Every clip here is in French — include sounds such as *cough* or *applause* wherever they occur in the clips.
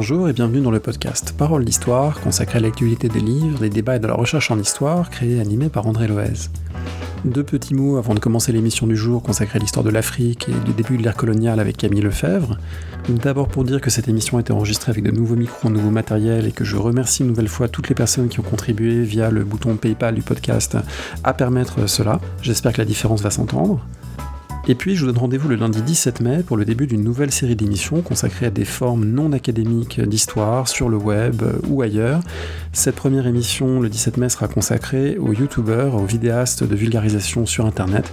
bonjour et bienvenue dans le podcast Parole d'Histoire, consacré à l'actualité des livres, des débats et de la recherche en histoire, créé et animé par André Loez. Deux petits mots avant de commencer l'émission du jour consacrée à l'histoire de l'Afrique et du début de l'ère coloniale avec Camille Lefebvre. D'abord pour dire que cette émission a été enregistrée avec de nouveaux micros, nouveaux matériels et que je remercie une nouvelle fois toutes les personnes qui ont contribué via le bouton PayPal du podcast à permettre cela. J'espère que la différence va s'entendre. Et puis, je vous donne rendez-vous le lundi 17 mai pour le début d'une nouvelle série d'émissions consacrée à des formes non académiques d'histoire sur le web ou ailleurs. Cette première émission, le 17 mai, sera consacrée aux youtubeurs, aux vidéastes de vulgarisation sur Internet.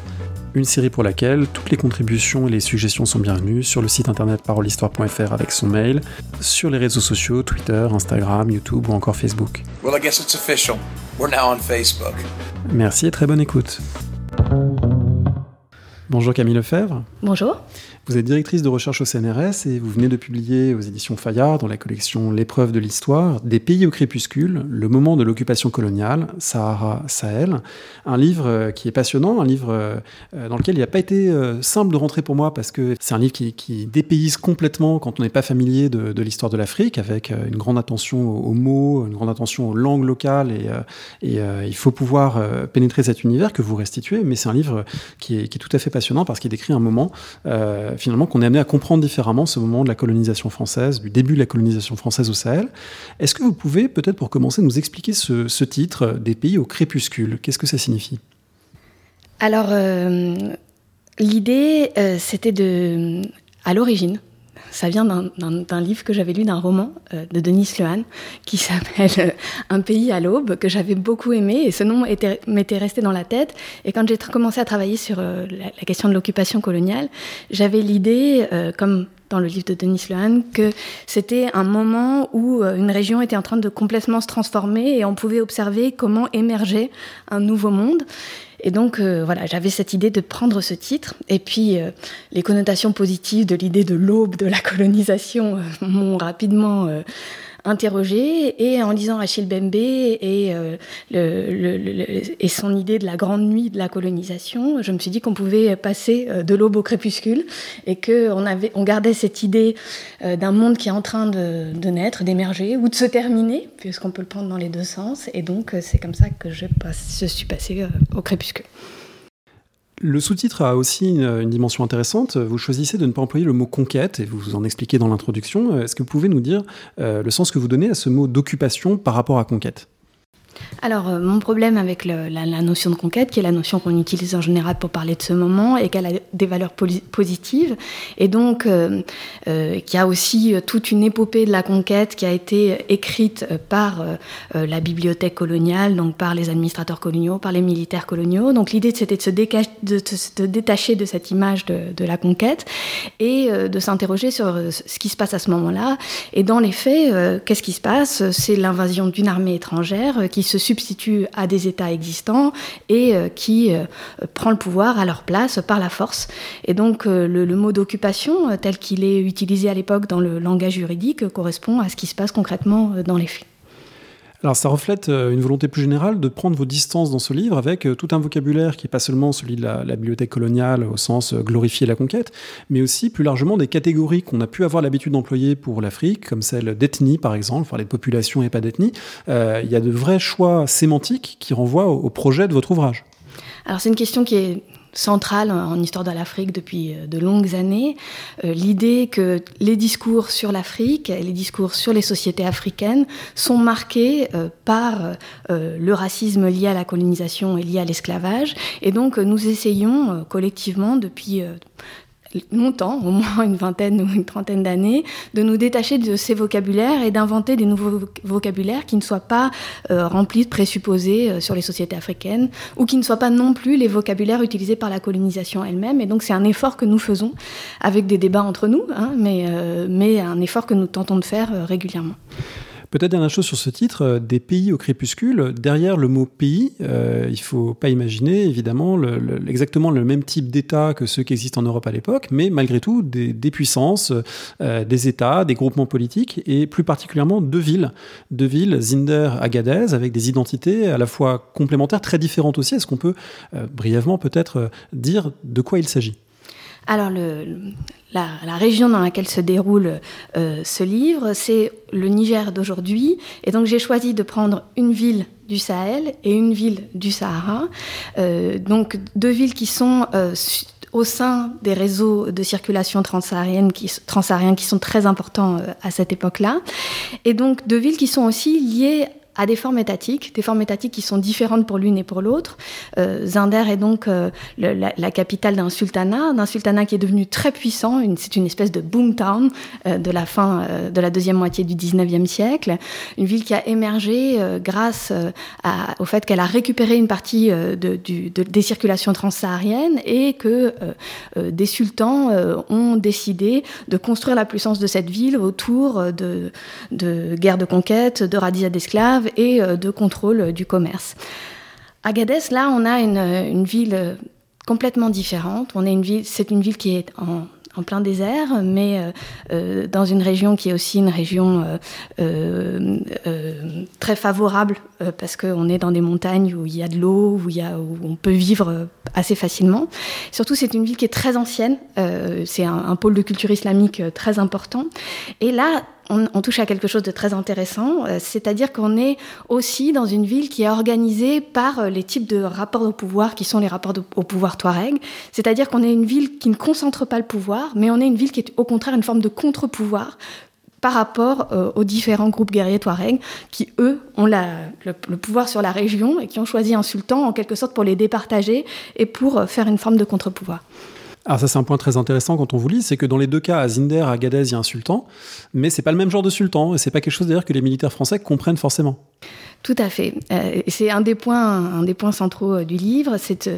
Une série pour laquelle toutes les contributions et les suggestions sont bienvenues sur le site internet parolehistoire.fr avec son mail, sur les réseaux sociaux, Twitter, Instagram, YouTube ou encore Facebook. Well, I guess it's official. We're now on Facebook. Merci et très bonne écoute. Bonjour Camille Lefebvre. Bonjour. Vous êtes directrice de recherche au CNRS et vous venez de publier aux éditions Fayard, dans la collection L'épreuve de l'histoire, Des pays au crépuscule, le moment de l'occupation coloniale, Sahara-Sahel. Un livre euh, qui est passionnant, un livre euh, euh, dans lequel il n'a pas été simple de rentrer pour moi parce que c'est un livre qui, qui, dépayse complètement quand on n'est pas familier de, l'histoire de l'Afrique, avec une grande attention aux mots, une grande attention aux langues locales et, il faut pouvoir pénétrer cet univers que vous restituez. Mais c'est un livre qui est, tout à fait passionnant parce qu'il décrit un moment finalement qu'on est amené à comprendre différemment ce moment de la colonisation française, du début de la colonisation française au Sahel. Est-ce que vous pouvez peut-être pour commencer nous expliquer ce, titre des pays au crépuscule? Qu'est-ce que ça signifie? Alors euh, l'idée euh, c'était de, à l'origine, ça vient d'un livre que j'avais lu, d'un roman euh, de Denis Lehan, qui *laughs* s'appelle euh, Un pays à l'aube, que j'avais beaucoup aimé, et ce nom m'était resté dans la tête. Et quand j'ai commencé à travailler sur euh, la, question de l'occupation coloniale, j'avais l'idée, comme dans le livre de Denis Lehan, que c'était un moment où une région était en train de complètement se transformer et on pouvait observer comment émergeait un nouveau monde. Et donc, euh, voilà, j'avais cette idée de prendre ce titre. Et puis, euh, les connotations positives de l'idée de l'aube de la colonisation euh, m'ont rapidement interrogé et en lisant Achille Bembe et, euh, et son idée de la grande nuit de la colonisation, je me suis dit qu'on pouvait passer euh, de l'aube au crépuscule et qu'on avait, on gardait cette idée euh, d'un monde qui est en train de, de naître, d'émerger ou de se terminer, puisqu'on peut le prendre dans les deux sens. Et donc c'est comme ça que je, passe, je suis passée au crépuscule. Le sous-titre a aussi une, dimension intéressante. Vous choisissez de ne pas employer le mot conquête, et vous vous en expliquez dans l'introduction. Est-ce que vous pouvez nous dire euh, le sens que vous donnez à ce mot d'occupation par rapport à conquête? Alors, euh, mon problème avec la, notion de conquête, qui est la notion qu'on utilise en général pour parler de ce moment, est qu'elle a des valeurs positives, et donc euh, euh, qu'il y a aussi toute une épopée de la conquête qui a été écrite par la bibliothèque coloniale, donc par les administrateurs coloniaux, par les militaires coloniaux. Donc, l'idée, c'était de se, de, détacher de cette image de, la conquête et de s'interroger sur ce qui se passe à ce moment-là. Et dans les faits, qu'est-ce qui se passe? C'est l'invasion d'une armée étrangère qui se substitue à des États existants et euh, qui euh, prend le pouvoir à leur place par la force. Et donc euh, le, mot d'occupation, tel qu'il est utilisé à l'époque dans le langage juridique, correspond à ce qui se passe concrètement dans les faits. Alors ça reflète euh, une volonté plus générale de prendre vos distances dans ce livre avec euh, tout un vocabulaire qui n'est pas seulement celui de la, bibliothèque coloniale au sens euh, glorifier la conquête, mais aussi plus largement des catégories qu'on a pu avoir l'habitude d'employer pour l'Afrique, comme celle d'ethnie par exemple, parler de population et pas d'ethnie. il y a de vrais choix sémantiques qui renvoient au projet de votre ouvrage. Alors c'est une question qui est centrale en histoire de l'Afrique depuis euh, de longues années, euh, l'idée que les discours sur l'Afrique, les discours sur les sociétés africaines sont marqués euh, par le racisme lié à la colonisation et lié à l'esclavage. Et donc nous essayons collectivement depuis longtemps, au moins une vingtaine ou une trentaine d'années, de nous détacher de ces vocabulaires et d'inventer des nouveaux vocabulaires qui ne soient pas euh, remplis de présupposés euh, sur les sociétés africaines ou qui ne soient pas non plus les vocabulaires utilisés par la colonisation elle-même. Et donc c'est un effort que nous faisons avec des débats entre nous, hein, mais, euh, mais un effort que nous tentons de faire régulièrement. Peut-être dernière chose sur ce titre, euh, des pays au crépuscule. Derrière le mot pays, euh, il faut pas imaginer évidemment exactement le même type d'État que ceux qui existent en Europe à l'époque, mais malgré tout des, puissances, euh, des États, des groupements politiques et plus particulièrement deux villes, deux villes, Zinder, Agadez, avec des identités à la fois complémentaires, très différentes aussi. Est-ce qu'on peut brièvement peut-être dire de quoi il s'agit? Alors, la, région dans laquelle se déroule euh, ce livre, c'est le Niger d'aujourd'hui. Et donc, j'ai choisi de prendre une ville du Sahel et une ville du Sahara. Euh, donc, deux villes qui sont euh, au sein des réseaux de circulation transsaharienne qui, sont très importants à cette époque-là. Et donc, deux villes qui sont aussi liées à des formes étatiques, des formes étatiques qui sont différentes pour l'une et pour l'autre. Euh, Zinder est donc euh, la, capitale d'un sultanat, d'un sultanat qui est devenu très puissant. C'est une espèce de boomtown euh, de la fin euh, de la deuxième moitié du 19e siècle. Une ville qui a émergé grâce au fait qu'elle a récupéré une partie des circulations transsahariennes et que des sultans ont décidé de construire la puissance de cette ville autour de, guerres de conquête, de radicats d'esclaves et euh, de contrôle du commerce. Agadez, là, on a une, une ville complètement différente. On est une ville, c'est une ville qui est en, plein désert, mais euh, euh, dans une région qui est aussi une région euh, euh, euh très favorable parce qu'on est dans des montagnes où il y a de l'eau, où, où on peut vivre assez facilement. Surtout, c'est une ville qui est très ancienne. c'est un, un, pôle de culture islamique très important. Et là, on, touche à quelque chose de très intéressant, euh, c'est-à-dire qu'on est aussi dans une ville qui est organisée par euh, les types de rapports au pouvoir qui sont les rapports au pouvoir Touareg, c'est-à-dire qu'on est une ville qui ne concentre pas le pouvoir, mais on est une ville qui est au contraire une forme de contre-pouvoir par rapport euh, aux différents groupes guerriers Touareg qui, eux, ont le, le, pouvoir sur la région et qui ont choisi un sultan en quelque sorte pour les départager et pour faire une forme de contre-pouvoir. Alors ça c'est un point très intéressant quand on vous lit, c'est que dans les deux cas, à Zinder, à Gadez, il y a un sultan, mais c'est pas le même genre de sultan, et c'est pas quelque chose d'ailleurs que les militaires français comprennent forcément. Tout à fait. Euh, c'est un des points, un des points centraux euh, du livre, c'est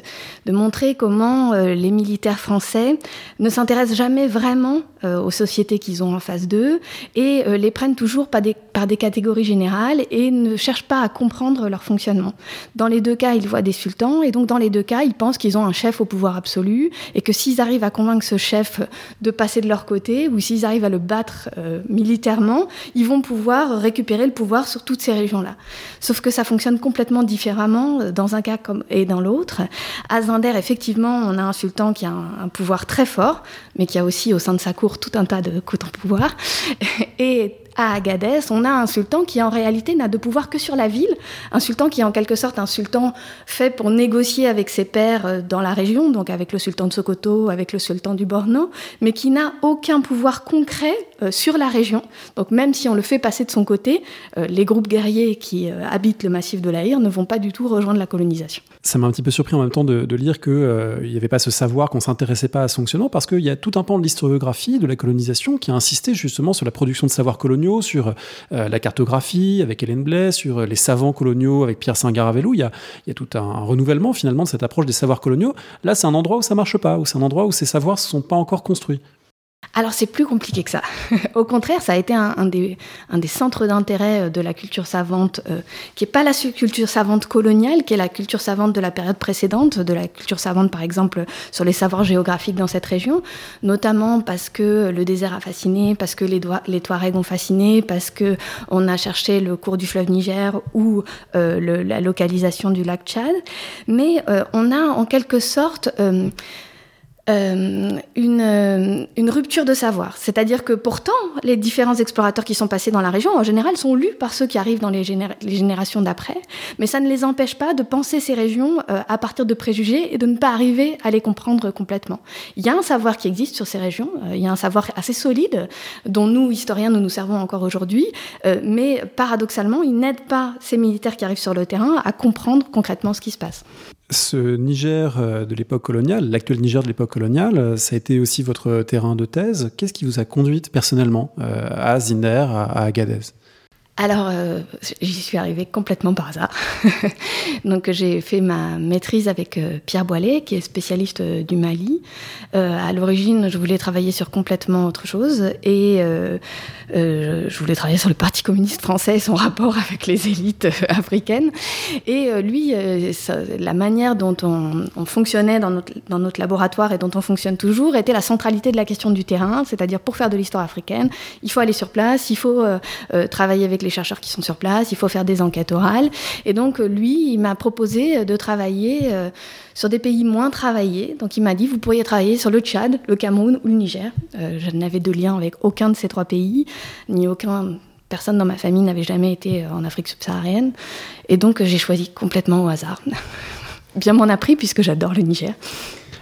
de, montrer comment euh, les militaires français ne s'intéressent jamais vraiment aux sociétés qu'ils ont en face d'eux et les prennent toujours par des, catégories générales et ne cherchent pas à comprendre leur fonctionnement. Dans les deux cas, ils voient des sultans et donc dans les deux cas, ils pensent qu'ils ont un chef au pouvoir absolu et que s'ils arrivent à convaincre ce chef de passer de leur côté ou s'ils arrivent à le battre militairement, ils vont pouvoir récupérer le pouvoir sur toutes ces régions-là. Sauf que ça fonctionne complètement différemment euh, dans un cas comme et dans l'autre. À Zinder, effectivement, on a un sultan qui a un, pouvoir très fort, mais qui a aussi au sein de sa cour tout un tas de coups en pouvoir. *laughs* Et à Agadez, on a un sultan qui en réalité n'a de pouvoir que sur la ville, un sultan qui est en quelque sorte un sultan fait pour négocier avec ses pairs euh, dans la région, donc avec le sultan de Sokoto, avec le sultan du Borno, mais qui n'a aucun pouvoir concret euh, sur la région. Donc même si on le fait passer de son côté, euh, les groupes guerriers qui habitent le massif de l'Aïr ne vont pas du tout rejoindre la colonisation. Ça m'a un petit peu surpris en même temps de, lire qu'il euh, n'y avait pas ce savoir, qu'on s'intéressait pas à ce fonctionnement, parce qu'il y a tout un pan de l'historiographie de la colonisation qui a insisté justement sur la production de savoirs coloniaux, sur euh, la cartographie avec Hélène Blais, sur les savants coloniaux avec Pierre Saint-Garavelou. Il, il, y a tout un, un, renouvellement finalement de cette approche des savoirs coloniaux. Là, c'est un endroit où ça marche pas, où c'est un endroit où ces savoirs ne sont pas encore construits. Alors c'est plus compliqué que ça. *laughs* Au contraire, ça a été un, des, centres d'intérêt euh, de la culture savante, euh, qui n'est pas la culture savante coloniale, qui est la culture savante de la période précédente, de la culture savante par exemple sur les savoirs géographiques dans cette région, notamment parce que le désert a fasciné, parce que les, les Touaregs ont fasciné, parce que on a cherché le cours du fleuve Niger ou euh, la localisation du lac Tchad, mais on a en quelque sorte euh, une, euh, une rupture de savoir. C'est-à-dire que pourtant, les différents explorateurs qui sont passés dans la région, en général, sont lus par ceux qui arrivent dans les, géné les générations d'après, mais ça ne les empêche pas de penser ces régions euh, à partir de préjugés et de ne pas arriver à les comprendre complètement. Il y a un savoir qui existe sur ces régions, euh, il y a un savoir assez solide, dont nous, historiens, nous nous servons encore aujourd'hui, mais paradoxalement, il n'aide pas ces militaires qui arrivent sur le terrain à comprendre concrètement ce qui se passe ce Niger euh, de l'époque coloniale, l'actuel Niger de l'époque coloniale, euh, ça a été aussi votre terrain de thèse. Qu'est-ce qui vous a conduite personnellement euh, à Zinder, à Agadez? Alors, euh, j'y suis arrivée complètement par hasard. *laughs* Donc, j'ai fait ma maîtrise avec euh, Pierre Boilet, qui est spécialiste euh, du Mali. À l'origine, je voulais travailler sur complètement autre chose et je voulais travailler sur le Parti communiste français et son rapport *laughs* avec les élites africaines. Et lui, la manière dont on, on fonctionnait dans notre, dans notre laboratoire et dont on fonctionne toujours était la centralité de la question du terrain, c'est-à-dire pour faire de l'histoire africaine, il faut aller sur place, il faut travailler avec les les chercheurs qui sont sur place, il faut faire des enquêtes orales. Et donc, lui, il m'a proposé de travailler sur des pays moins travaillés. Donc, il m'a dit, vous pourriez travailler sur le Tchad, le Cameroun ou le Niger. je n'avais de lien avec aucun de ces trois pays, ni aucun personne dans ma famille n'avait jamais été en Afrique subsaharienne. Et donc, j'ai choisi complètement au hasard. *laughs* Bien m'en a pris puisque j'adore le Niger.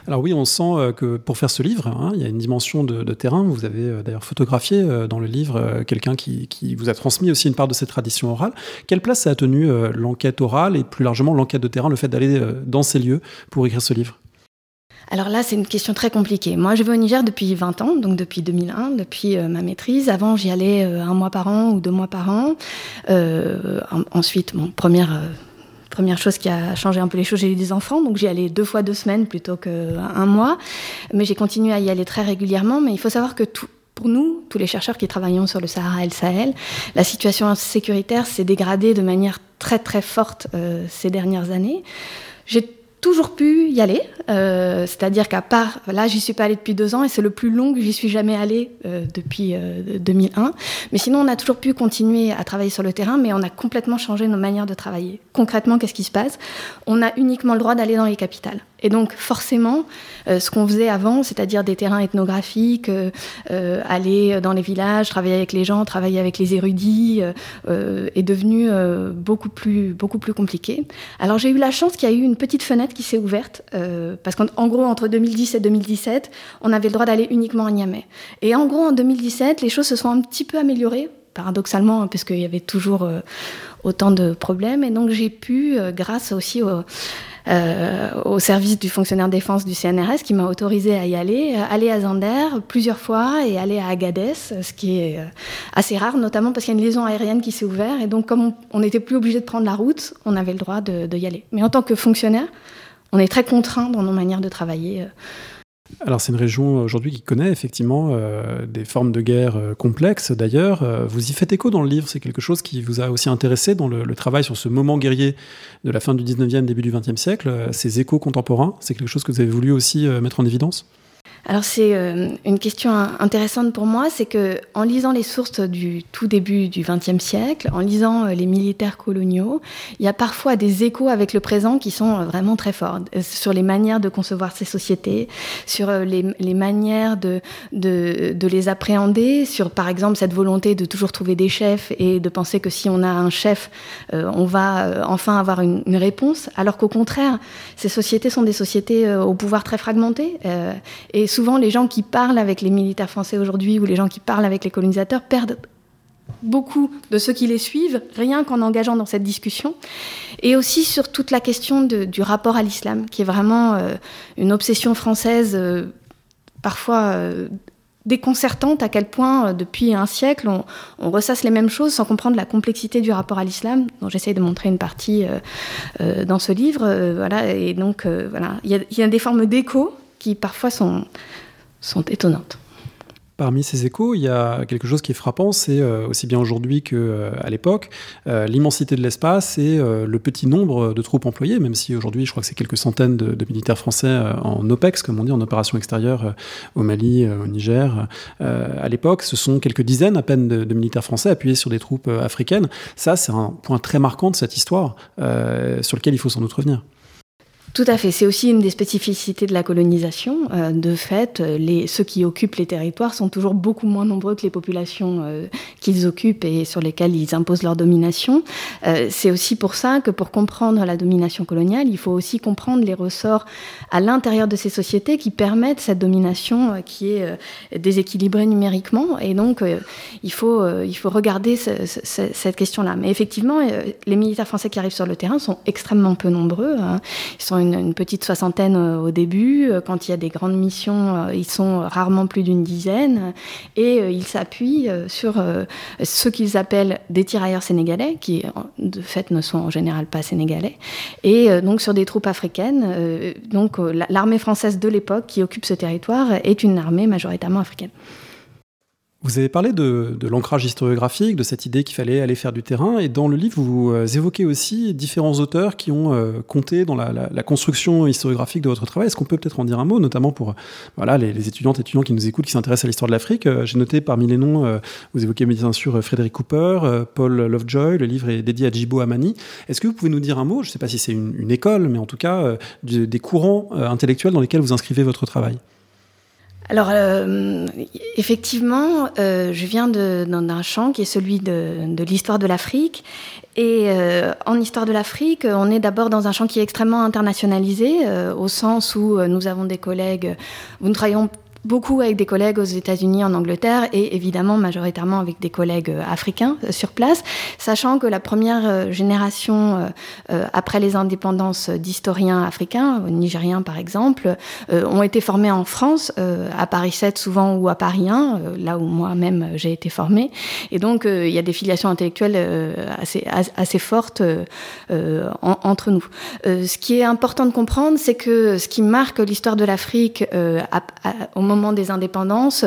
Alors oui, on sent euh, que pour faire ce livre, hein, il y a une dimension de, terrain. Vous avez euh, d'ailleurs photographié euh, dans le livre quelqu'un qui, vous a transmis aussi une part de cette tradition orale. Quelle place a tenu l'enquête orale et plus largement l'enquête de terrain, le fait d'aller dans ces lieux pour écrire ce livre? Alors là, c'est une question très compliquée. Moi, je vais au Niger depuis 20 ans, donc depuis 2001, depuis ma maîtrise. Avant, j'y allais un mois par an ou deux mois par an. ensuite, mon première Première chose qui a changé un peu les choses, j'ai eu des enfants, donc j'y allais deux fois deux semaines plutôt qu'un mois. Mais j'ai continué à y aller très régulièrement. Mais il faut savoir que pour nous, tous les chercheurs qui travaillons sur le Sahara et le Sahel, la situation sécuritaire s'est dégradée de manière très très forte euh, ces dernières années. Toujours pu y aller. Euh, c'est-à-dire qu'à part, là, j'y suis pas allée depuis deux ans et c'est le plus long que j'y suis jamais allée euh, depuis 2001. Euh, mais sinon, on a toujours pu continuer à travailler sur le terrain, mais on a complètement changé nos manières de travailler. Concrètement, qu'est-ce qui se passe? On a uniquement le droit d'aller dans les capitales. Et donc, forcément, ce qu'on faisait avant, c'est-à-dire des terrains ethnographiques, aller dans les villages, travailler avec les gens, travailler avec les érudits, est devenu beaucoup plus beaucoup plus compliqué. Alors, j'ai eu la chance qu'il y a eu une petite fenêtre qui s'est ouverte, euh, parce qu'en gros, entre 2010 et 2017, on avait le droit d'aller uniquement à Niamey. Et en gros, en 2017, les choses se sont un petit peu améliorées, paradoxalement, hein, puisqu'il y avait toujours euh, autant de problèmes. Et donc, j'ai pu, euh, grâce aussi au, au, service du fonctionnaire défense du CNRS, qui m'a autorisé à y aller, aller à Zander plusieurs fois et aller à Agadez, ce qui est assez rare, notamment parce qu'il y a une liaison aérienne qui s'est ouverte. Et donc, comme on n'était plus obligé de prendre la route, on avait le droit de, de y aller. Mais en tant que fonctionnaire, on est très contraint dans nos manières de travailler. Euh. Alors c'est une région aujourd'hui qui connaît effectivement euh, des formes de guerre euh, complexes d'ailleurs. vous y faites écho dans le livre, c'est quelque chose qui vous a aussi intéressé dans le, travail sur ce moment guerrier de la fin du 19e, début du 20e siècle, ces échos contemporains, c'est quelque chose que vous avez voulu aussi mettre en évidence? Alors c'est euh, une question intéressante pour moi, c'est que en lisant les sources du tout début du XXe siècle, en lisant euh, les militaires coloniaux, il y a parfois des échos avec le présent qui sont euh, vraiment très forts sur les manières de concevoir ces sociétés, sur les, manières de, les appréhender, sur par exemple cette volonté de toujours trouver des chefs et de penser que si on a un chef, on va enfin avoir une, une réponse, alors qu'au contraire, ces sociétés sont des sociétés au pouvoir très fragmenté et souvent, les gens qui parlent avec les militaires français aujourd'hui ou les gens qui parlent avec les colonisateurs perdent beaucoup de ceux qui les suivent, rien qu'en engageant dans cette discussion. Et aussi sur toute la question du rapport à l'islam, qui est vraiment euh, une obsession française, euh, parfois euh, déconcertante, à quel point, depuis un siècle, on, ressasse les mêmes choses sans comprendre la complexité du rapport à l'islam, dont j'essaie de montrer une partie dans ce livre. voilà, et donc, voilà, il y, y, a des formes d'écho qui parfois sont, sont étonnantes. Parmi ces échos, il y a quelque chose qui est frappant, c'est euh, aussi bien aujourd'hui qu'à euh, l'époque, euh, l'immensité de l'espace et le petit nombre de troupes employées, même si aujourd'hui je crois que c'est quelques centaines de, militaires français en OPEX, comme on dit, en opération extérieure au Mali, au Niger. à l'époque, ce sont quelques dizaines à peine de, de, militaires français appuyés sur des troupes africaines. Ça, c'est un point très marquant de cette histoire sur lequel il faut sans doute revenir. Tout à fait. C'est aussi une des spécificités de la colonisation. Euh, de fait, les, ceux qui occupent les territoires sont toujours beaucoup moins nombreux que les populations euh, qu'ils occupent et sur lesquelles ils imposent leur domination. Euh, c'est aussi pour ça que pour comprendre la domination coloniale, il faut aussi comprendre les ressorts à l'intérieur de ces sociétés qui permettent cette domination qui est déséquilibrée numériquement. Et donc, il, faut, il faut regarder cette question-là. Mais effectivement, les militaires français qui arrivent sur le terrain sont extrêmement peu nombreux. Hein. Une, petite soixantaine euh, au début. Euh, quand il y a des grandes missions, euh, ils sont rarement plus d'une dizaine. Et ils s'appuient sur ce qu'ils appellent des tirailleurs sénégalais, qui de fait ne sont en général pas sénégalais, et donc sur des troupes africaines. Donc l'armée française de l'époque qui occupe ce territoire est une armée majoritairement africaine. Vous avez parlé de, l'ancrage historiographique, de cette idée qu'il fallait aller faire du terrain, et dans le livre, vous euh, évoquez aussi différents auteurs qui ont euh, compté dans la, construction historiographique de votre travail. Est-ce qu'on peut peut-être en dire un mot, notamment pour voilà, les, étudiantes et étudiants qui nous écoutent, qui s'intéressent à l'histoire de l'Afrique euh, J'ai noté parmi les noms, vous évoquez bien sûr Frédéric Cooper, Paul Lovejoy, le livre est dédié à Djibo Amani. Est-ce que vous pouvez nous dire un mot, je ne sais pas si c'est une, école, mais en tout cas des courants intellectuels dans lesquels vous inscrivez votre travail? Alors, euh, effectivement, euh, je viens d'un champ qui est celui de, l'histoire de l'Afrique. Et euh, en histoire de l'Afrique, on est d'abord dans un champ qui est extrêmement internationalisé, au sens où nous avons des collègues, nous travaillons beaucoup avec des collègues aux États-Unis, en Angleterre et évidemment majoritairement avec des collègues euh, africains euh, sur place, sachant que la première euh, génération après les indépendances d'historiens africains, nigériens par exemple, ont été formés en France, à Paris 7 souvent ou à Paris 1, là où moi-même j'ai été formée. Et donc il y a des filiations intellectuelles assez, assez fortes entre nous. ce qui est important de comprendre, c'est que ce qui marque l'histoire de l'Afrique au moment des indépendances,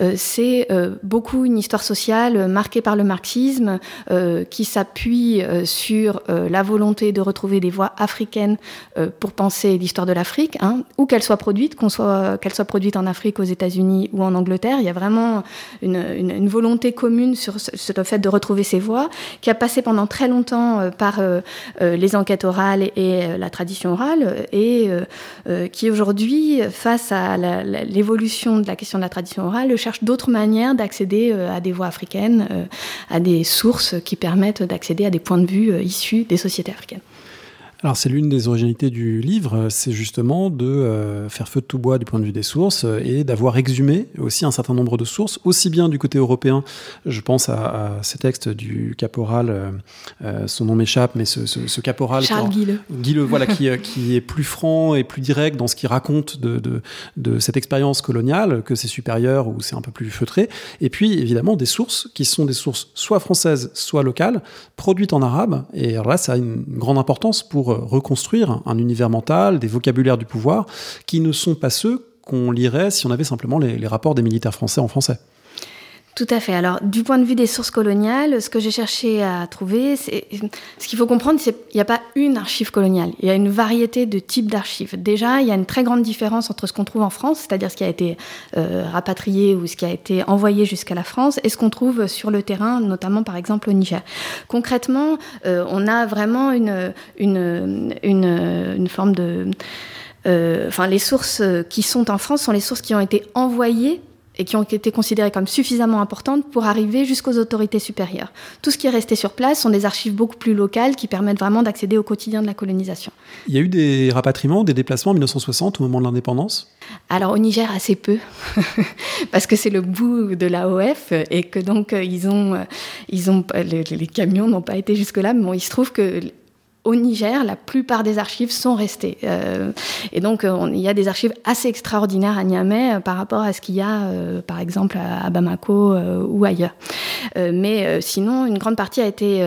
euh, c'est euh, beaucoup une histoire sociale marquée par le marxisme, euh, qui s'appuie sur la volonté de retrouver des voies africaines pour penser l'histoire de l'Afrique, hein, où qu'elle soit produite, qu'elle soit produite en Afrique, aux États-Unis ou en Angleterre. Il y a vraiment une, volonté commune sur ce, le fait de retrouver ces voies, qui a passé pendant très longtemps par les enquêtes orales et la tradition orale, et qui aujourd'hui, face à l'évolution de la question de la tradition orale cherche d'autres manières d'accéder euh, à des voies africaines, euh, à des sources qui permettent d'accéder à des points de vue euh, issus des sociétés africaines. Alors c'est l'une des originalités du livre, c'est justement de euh, faire feu de tout bois du point de vue des sources euh, et d'avoir exhumé aussi un certain nombre de sources, aussi bien du côté européen, je pense à, ces textes du caporal, euh, son nom m'échappe, mais ce, caporal... Charles Guilleux. voilà, qui, qui, est plus franc et plus direct dans ce qu'il raconte de, de, de, cette expérience coloniale, que c'est supérieur ou c'est un peu plus feutré, et puis évidemment des sources qui sont des sources soit françaises, soit locales, produites en arabe, et alors là ça a une grande importance pour reconstruire un univers mental, des vocabulaires du pouvoir, qui ne sont pas ceux qu'on lirait si on avait simplement les, rapports des militaires français en français. Tout à fait. Alors, du point de vue des sources coloniales, ce que j'ai cherché à trouver, c'est ce qu'il faut comprendre, c'est qu'il n'y a pas une archive coloniale. Il y a une variété de types d'archives. Déjà, il y a une très grande différence entre ce qu'on trouve en France, c'est-à-dire ce qui a été euh, rapatrié ou ce qui a été envoyé jusqu'à la France, et ce qu'on trouve sur le terrain, notamment par exemple au Niger. Concrètement, euh, on a vraiment une, forme de euh, enfin, les sources qui sont en France sont les sources qui ont été envoyées et qui ont été considérées comme suffisamment importantes pour arriver jusqu'aux autorités supérieures. Tout ce qui est resté sur place sont des archives beaucoup plus locales qui permettent vraiment d'accéder au quotidien de la colonisation. Il y a eu des rapatriements, des déplacements en 1960 au moment de l'indépendance? Alors au Niger assez peu, *laughs* parce que c'est le bout de l'AOF et que donc euh, ils ont, euh, ils ont, les, les camions n'ont pas été jusque-là, mais bon, il se trouve que au Niger, la plupart des archives sont restées. Euh, et donc, euh, il y a des archives assez extraordinaires à Niamey euh, par rapport à ce qu'il y a, par exemple, à, Bamako ou ailleurs. mais sinon, une grande partie a été,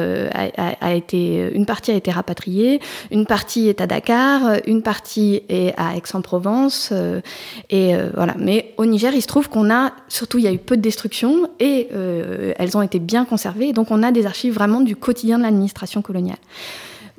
une partie a été rapatriée, une partie est à Dakar, une partie est à Aix-en-Provence, et voilà. Mais au Niger, il se trouve qu'on a, surtout, il y a eu peu de destruction et elles ont été bien conservées. Donc, on a des archives vraiment du quotidien de l'administration coloniale.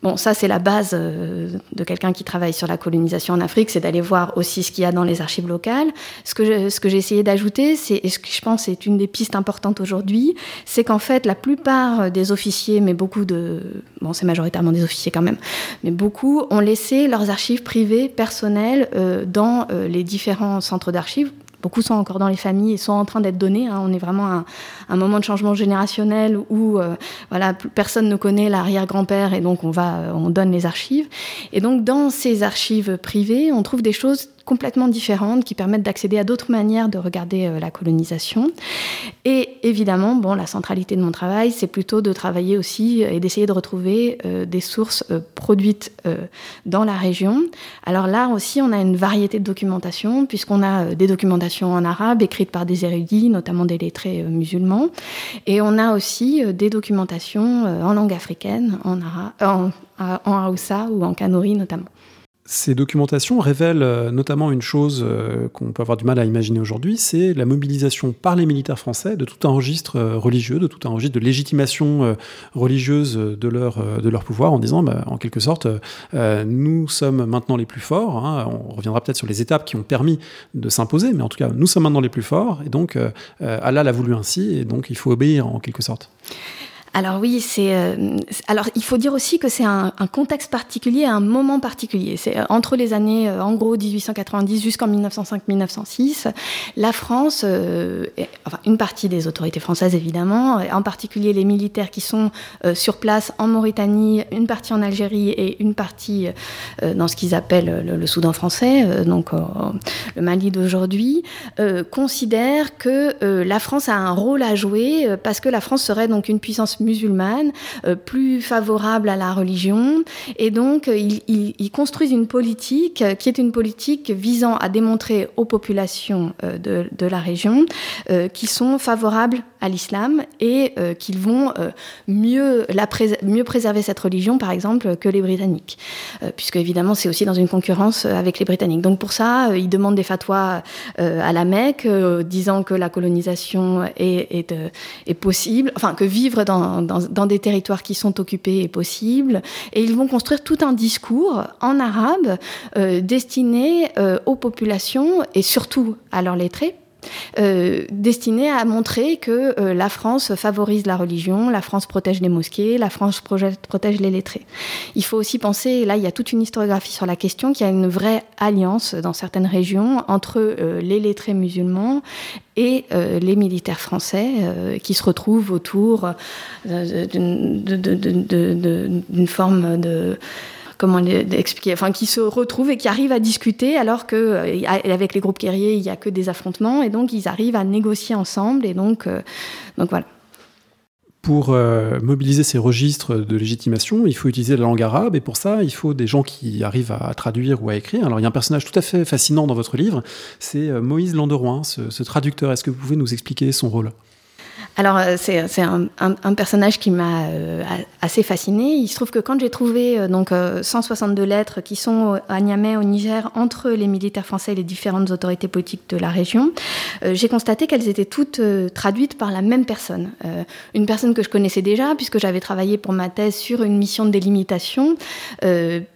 Bon, ça c'est la base euh, de quelqu'un qui travaille sur la colonisation en Afrique, c'est d'aller voir aussi ce qu'il y a dans les archives locales. Ce que j'ai essayé d'ajouter, c'est et ce que je pense est une des pistes importantes aujourd'hui, c'est qu'en fait la plupart des officiers, mais beaucoup de bon c'est majoritairement des officiers quand même, mais beaucoup ont laissé leurs archives privées personnelles euh, dans euh, les différents centres d'archives Beaucoup sont encore dans les familles et sont en train d'être donnés. Hein. On est vraiment à un moment de changement générationnel où euh, voilà, personne ne connaît l'arrière-grand-père et donc on va, euh, on donne les archives. Et donc dans ces archives privées, on trouve des choses complètement différentes qui permettent d'accéder à d'autres manières de regarder euh, la colonisation. Et évidemment, bon, la centralité de mon travail, c'est plutôt de travailler aussi et d'essayer de retrouver euh, des sources euh, produites dans la région. Alors là aussi, on a une variété de documentation, puisqu'on a des documentations en arabe écrites par des érudits, notamment des lettrés musulmans, et on a aussi des documentations en langue africaine, en, arabe, en, en Haoussa ou en Kanuri notamment. Ces documentations révèlent euh, notamment une chose euh, qu'on peut avoir du mal à imaginer aujourd'hui, c'est la mobilisation par les militaires français de tout un registre euh, religieux, de tout un registre de légitimation religieuse de leur, de leur pouvoir, en disant, bah, en quelque sorte, nous sommes maintenant les plus forts. Hein. on reviendra peut-être sur les étapes qui ont permis de s'imposer, mais en tout cas, nous sommes maintenant les plus forts, et donc Allah l'a voulu ainsi, et donc il faut obéir en quelque sorte alors oui, c'est. Euh, alors il faut dire aussi que c'est un, contexte particulier, un moment particulier. C'est euh, entre les années, euh, en gros, 1890 jusqu'en 1905-1906, la France, enfin une partie des autorités françaises évidemment, en particulier les militaires qui sont sur place en Mauritanie, une partie en Algérie et une partie dans ce qu'ils appellent le, Soudan français, donc le Mali d'aujourd'hui, considèrent que la France a un rôle à jouer parce que la France serait donc une puissance musulmane, euh, plus favorable à la religion. Et donc, euh, ils, construisent une politique qui est une politique visant à démontrer aux populations euh, de, la région qu'ils sont favorables à l'islam et qu'ils vont mieux, la mieux préserver cette religion, par exemple, que les Britanniques. puisque, évidemment, c'est aussi dans une concurrence avec les Britanniques. Donc, pour ça, ils demandent des fatwas à la Mecque, disant que la colonisation est, est possible, enfin, que vivre dans dans, des territoires qui sont occupés est possible. Et ils vont construire tout un discours en arabe euh, destiné euh, aux populations et surtout à leurs lettrés euh, destiné à montrer que euh, la France favorise la religion, la France protège les mosquées, la France protège les lettrés. Il faut aussi penser, là il y a toute une historiographie sur la question, qu'il y a une vraie alliance dans certaines régions entre euh, les lettrés musulmans et les militaires français qui se retrouvent autour d'une forme de comment expliquer, enfin qui se retrouvent et qui arrivent à discuter alors que euh, avec les groupes guerriers il n'y a que des affrontements et donc ils arrivent à négocier ensemble et donc euh, donc voilà. Pour euh, mobiliser ces registres de légitimation, il faut utiliser la langue arabe, et pour ça, il faut des gens qui arrivent à traduire ou à écrire. Alors, il y a un personnage tout à fait fascinant dans votre livre, c'est Moïse Landeroin, ce traducteur. Est-ce que vous pouvez nous expliquer son rôle? Alors, euh, c'est un, un, personnage qui m'a euh, assez fasciné. Il se trouve que quand j'ai trouvé euh, donc 162 lettres qui sont à Niamey, au Niger, entre les militaires français et les différentes autorités politiques de la région, j'ai constaté qu'elles étaient toutes traduites par la même personne. une personne que je connaissais déjà, puisque j'avais travaillé pour ma thèse sur une mission de délimitation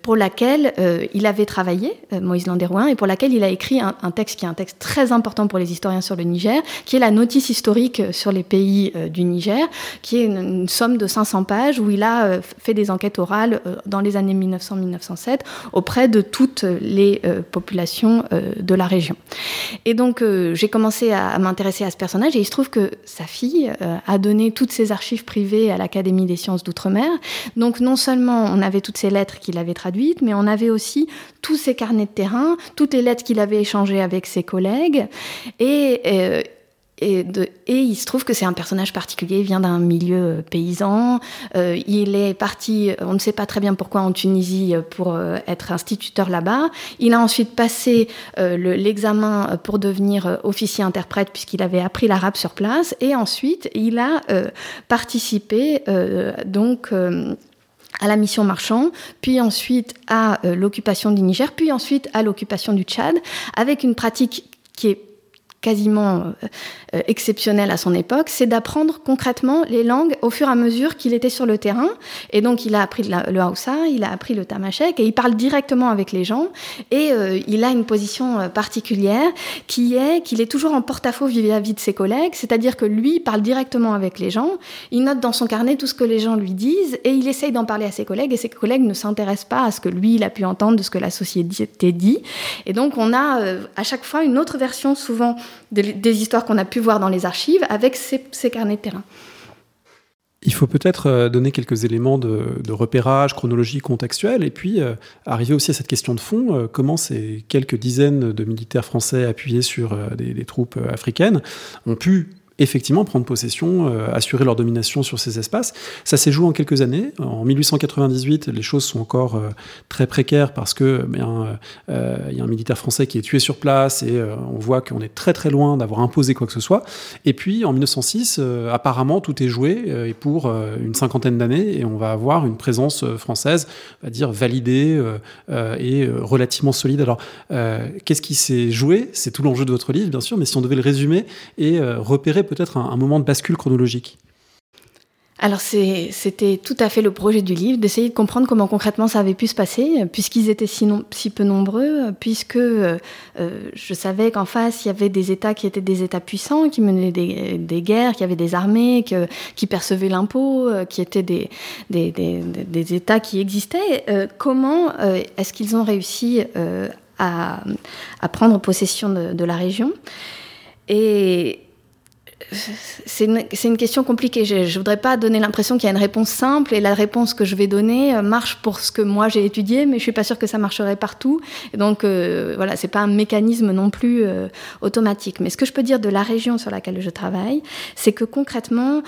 pour laquelle il avait travaillé, Moïse Landérouin, et pour laquelle il a écrit un texte qui est un texte très important pour les historiens sur le Niger, qui est la notice historique sur les pays euh, du Niger, qui est une, somme de 500 pages où il a euh, fait des enquêtes orales euh, dans les années 1900-1907 auprès de toutes les populations de la région. Et donc j'ai commencé à, m'intéresser à ce personnage et il se trouve que sa fille a donné toutes ses archives privées à l'Académie des sciences d'outre-mer. Donc non seulement on avait toutes ces lettres qu'il avait traduites, mais on avait aussi tous ses carnets de terrain, toutes les lettres qu'il avait échangées avec ses collègues. Et, et, il se trouve que c'est un personnage particulier, il vient d'un milieu euh, paysan. Euh, il est parti, on ne sait pas très bien pourquoi, en Tunisie euh, pour être instituteur là-bas. Il a ensuite passé l'examen pour devenir officier interprète puisqu'il avait appris l'arabe sur place. Et ensuite, il a participé donc à la mission marchand, puis ensuite à l'occupation du Niger, puis ensuite à l'occupation du Tchad, avec une pratique qui est quasiment euh, exceptionnel à son époque, c'est d'apprendre concrètement les langues au fur et à mesure qu'il était sur le terrain. Et donc, il a appris le Hausa, il a appris le Tamashek, et il parle directement avec les gens. Et euh, il a une position euh, particulière qui est qu'il est toujours en porte-à-faux vis-à-vis de ses collègues, c'est-à-dire que lui parle directement avec les gens, il note dans son carnet tout ce que les gens lui disent, et il essaye d'en parler à ses collègues, et ses collègues ne s'intéressent pas à ce que lui, il a pu entendre de ce que la société dit. Et donc, on a à chaque fois une autre version, souvent des, histoires qu'on a pu voir dans les archives avec ces, carnets de terrain. Il faut peut-être euh, donner quelques éléments de, repérage, chronologie contextuelle, et puis euh, arriver aussi à cette question de fond, euh, comment ces quelques dizaines de militaires français appuyés sur des, troupes africaines ont pu effectivement prendre possession, euh, assurer leur domination sur ces espaces. Ça s'est joué en quelques années. En 1898, les choses sont encore euh, très précaires parce que bien, euh, il y a un militaire français qui est tué sur place et on voit qu'on est très très loin d'avoir imposé quoi que ce soit. Et puis en 1906, apparemment tout est joué et pour une cinquantaine d'années et on va avoir une présence française, on va dire validée et relativement solide. Alors qu'est-ce qui s'est joué? C'est tout l'enjeu de votre livre, bien sûr, mais si on devait le résumer et repérer peut-être un, moment de bascule chronologique alors c'était tout à fait le projet du livre, d'essayer de comprendre comment concrètement ça avait pu se passer, puisqu'ils étaient si, peu nombreux, puisque euh, je savais qu'en face, il y avait des États qui étaient des États puissants, qui menaient des, guerres, qui avaient des armées, qui percevaient l'impôt, euh, qui étaient des, États qui existaient. Euh, comment est-ce qu'ils ont réussi à, à, prendre possession de, de la région? Et c'est une, question compliquée. Je ne voudrais pas donner l'impression qu'il y a une réponse simple et la réponse que je vais donner euh, marche pour ce que moi j'ai étudié, mais je suis pas sûre que ça marcherait partout. Donc euh, voilà, c'est pas un mécanisme non plus euh, automatique. Mais ce que je peux dire de la région sur laquelle je travaille, c'est que concrètement,